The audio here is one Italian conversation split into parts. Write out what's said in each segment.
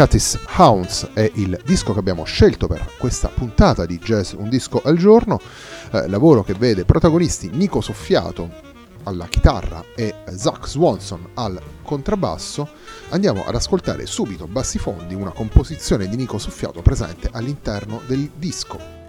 Catis Hounds è il disco che abbiamo scelto per questa puntata di Jazz Un disco al giorno, eh, lavoro che vede protagonisti Nico Soffiato alla chitarra e Zach Swanson al contrabbasso, andiamo ad ascoltare subito Bassifondi, una composizione di Nico Soffiato presente all'interno del disco.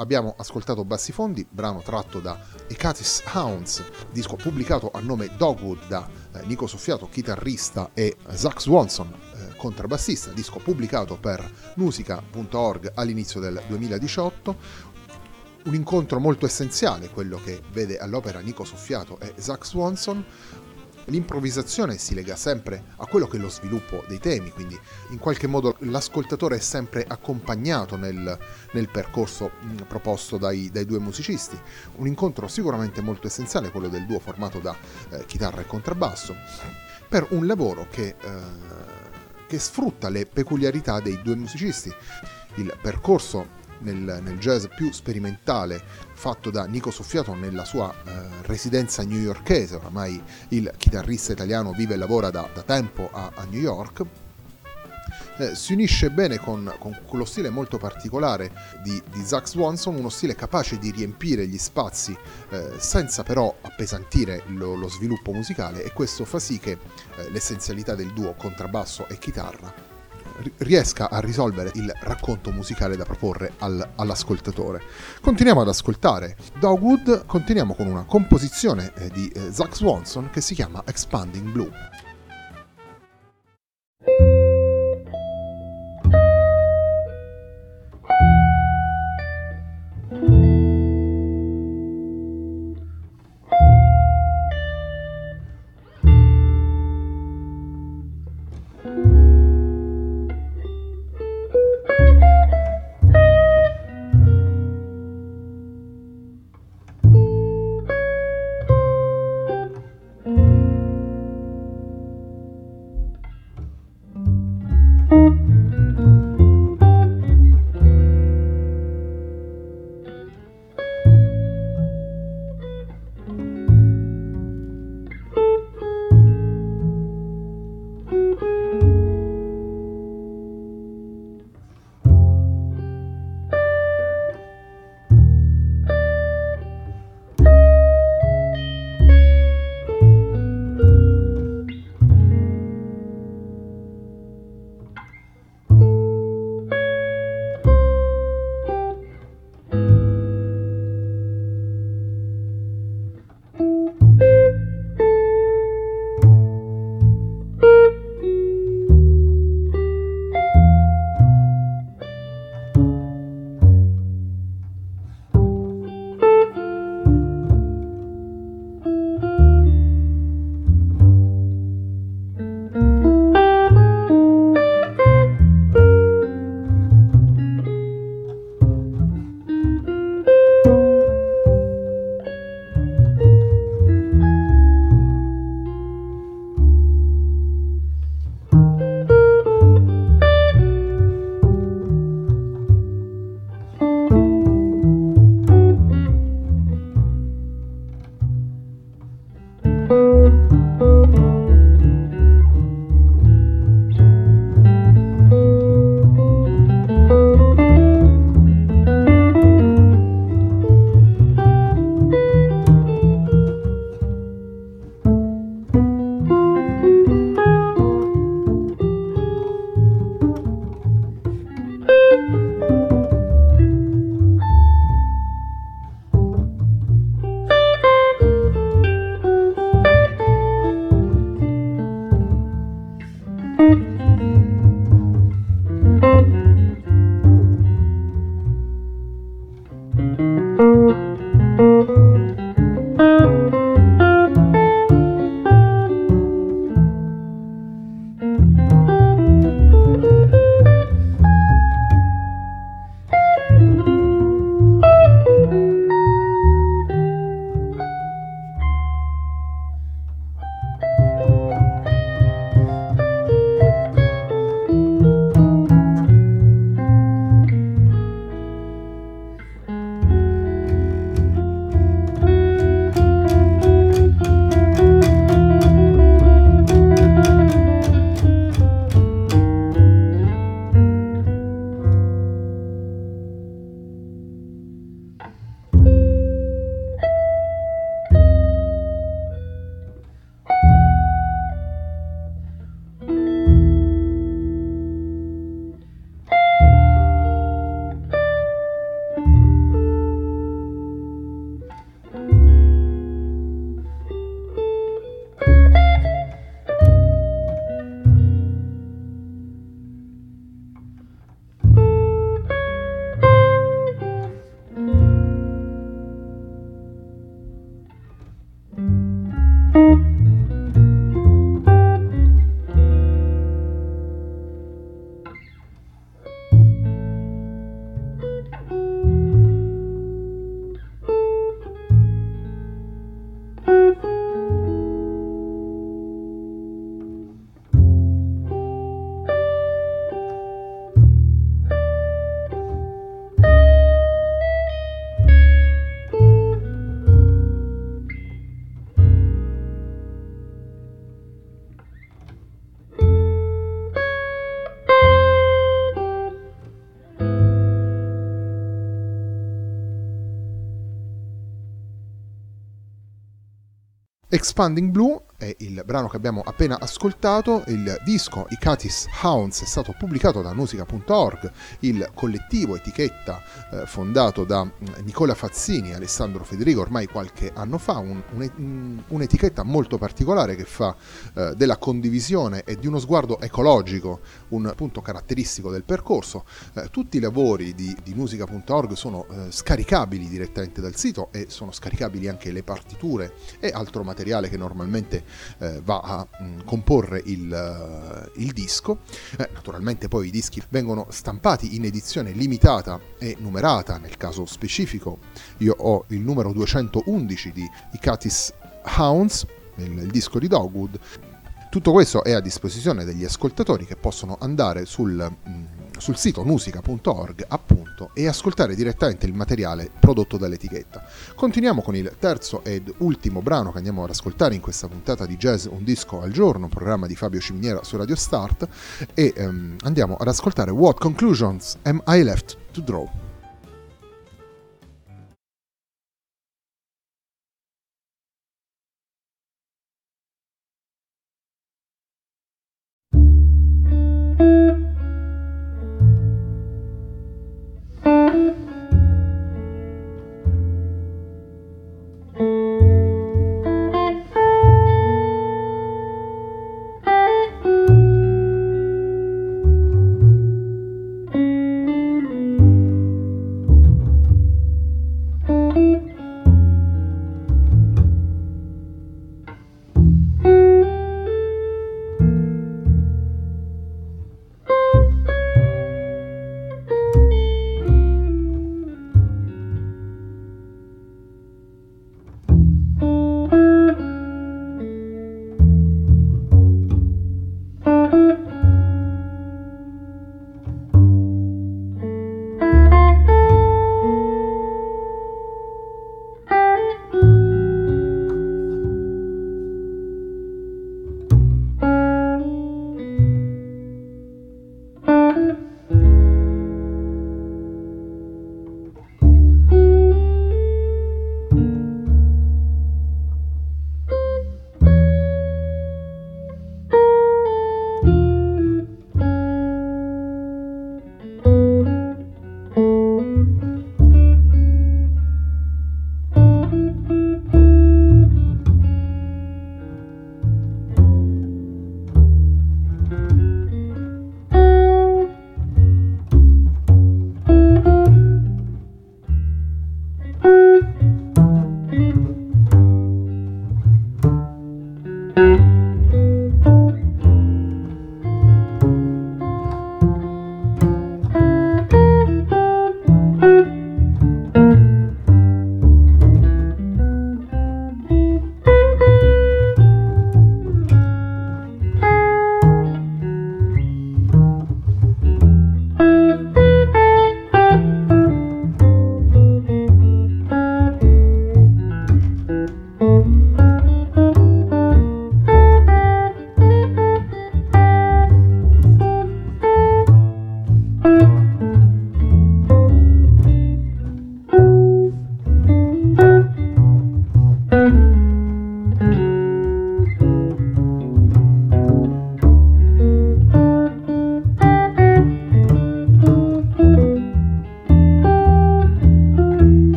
Abbiamo ascoltato Bassi Fondi, brano tratto da Ecatis Hounds, disco pubblicato a nome Dogwood da eh, Nico Soffiato, chitarrista, e Zach Swanson, eh, contrabbassista, disco pubblicato per musica.org all'inizio del 2018. Un incontro molto essenziale, quello che vede all'opera Nico Soffiato e Zach Swanson, l'improvvisazione si lega sempre a quello che è lo sviluppo dei temi, quindi in qualche modo l'ascoltatore è sempre accompagnato nel, nel percorso mh, proposto dai, dai, due musicisti. Un incontro sicuramente molto essenziale, quello del duo formato da eh, chitarra e contrabbasso, per un lavoro che, eh, che sfrutta le peculiarità dei due musicisti. Il percorso nel, nel, jazz più sperimentale fatto da Nico Soffiato nella sua eh, residenza newyorkese, oramai il chitarrista italiano vive e lavora da, da tempo a, a, New York. Eh, si unisce bene con, con, quello stile molto particolare di, di Zach Swanson, uno stile capace di riempire gli spazi eh, senza però appesantire lo, lo, sviluppo musicale e questo fa sì che eh, l'essenzialità del duo contrabbasso e chitarra riesca a risolvere il racconto musicale da proporre al, all'ascoltatore. Continuiamo ad ascoltare Dogwood, continuiamo con una composizione eh, di eh, Zach Swanson che si chiama Expanding Blue. Expanding Blue è il brano che abbiamo appena ascoltato, il disco I Catis Hounds è stato pubblicato da musica.org, il collettivo etichetta eh, fondato da mm, Nicola Fazzini e Alessandro Federico ormai qualche anno fa, un, un, un'etichetta molto particolare che fa eh, della condivisione e di uno sguardo ecologico un punto caratteristico del percorso. Eh, tutti i lavori di, di musica.org sono eh, scaricabili direttamente dal sito e sono scaricabili anche le partiture e altro materiale che normalmente eh, va a mh, mm, comporre il, uh, il disco. Eh, naturalmente poi i dischi vengono stampati in edizione limitata e numerata, nel caso specifico io ho il numero 211 di Icatis Hounds, il, il disco di Dogwood. Tutto questo è a disposizione degli ascoltatori che possono andare sul... Mh, mm, sul sito musica.org appunto e ascoltare direttamente il materiale prodotto dall'etichetta. Continuiamo con il terzo ed ultimo brano che andiamo ad ascoltare in questa puntata di Jazz Un disco al giorno, programma di Fabio Ciminiera su Radio Start e um, andiamo ad ascoltare What Conclusions Am I Left to Draw?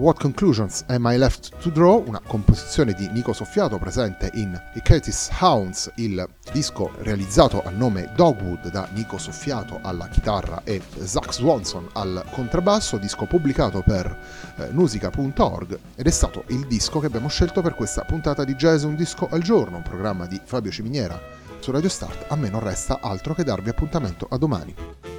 What Conclusions Am I Left to Draw, una composizione di Nico Soffiato presente in I Curtis Hounds, il disco realizzato a nome Dogwood da Nico Soffiato alla chitarra e Zach Swanson al contrabbasso, disco pubblicato per eh, musica.org ed è stato il disco che abbiamo scelto per questa puntata di Jazz Un Disco al Giorno, un programma di Fabio Ciminiera su Radio Start. A me non resta altro che darvi appuntamento a domani.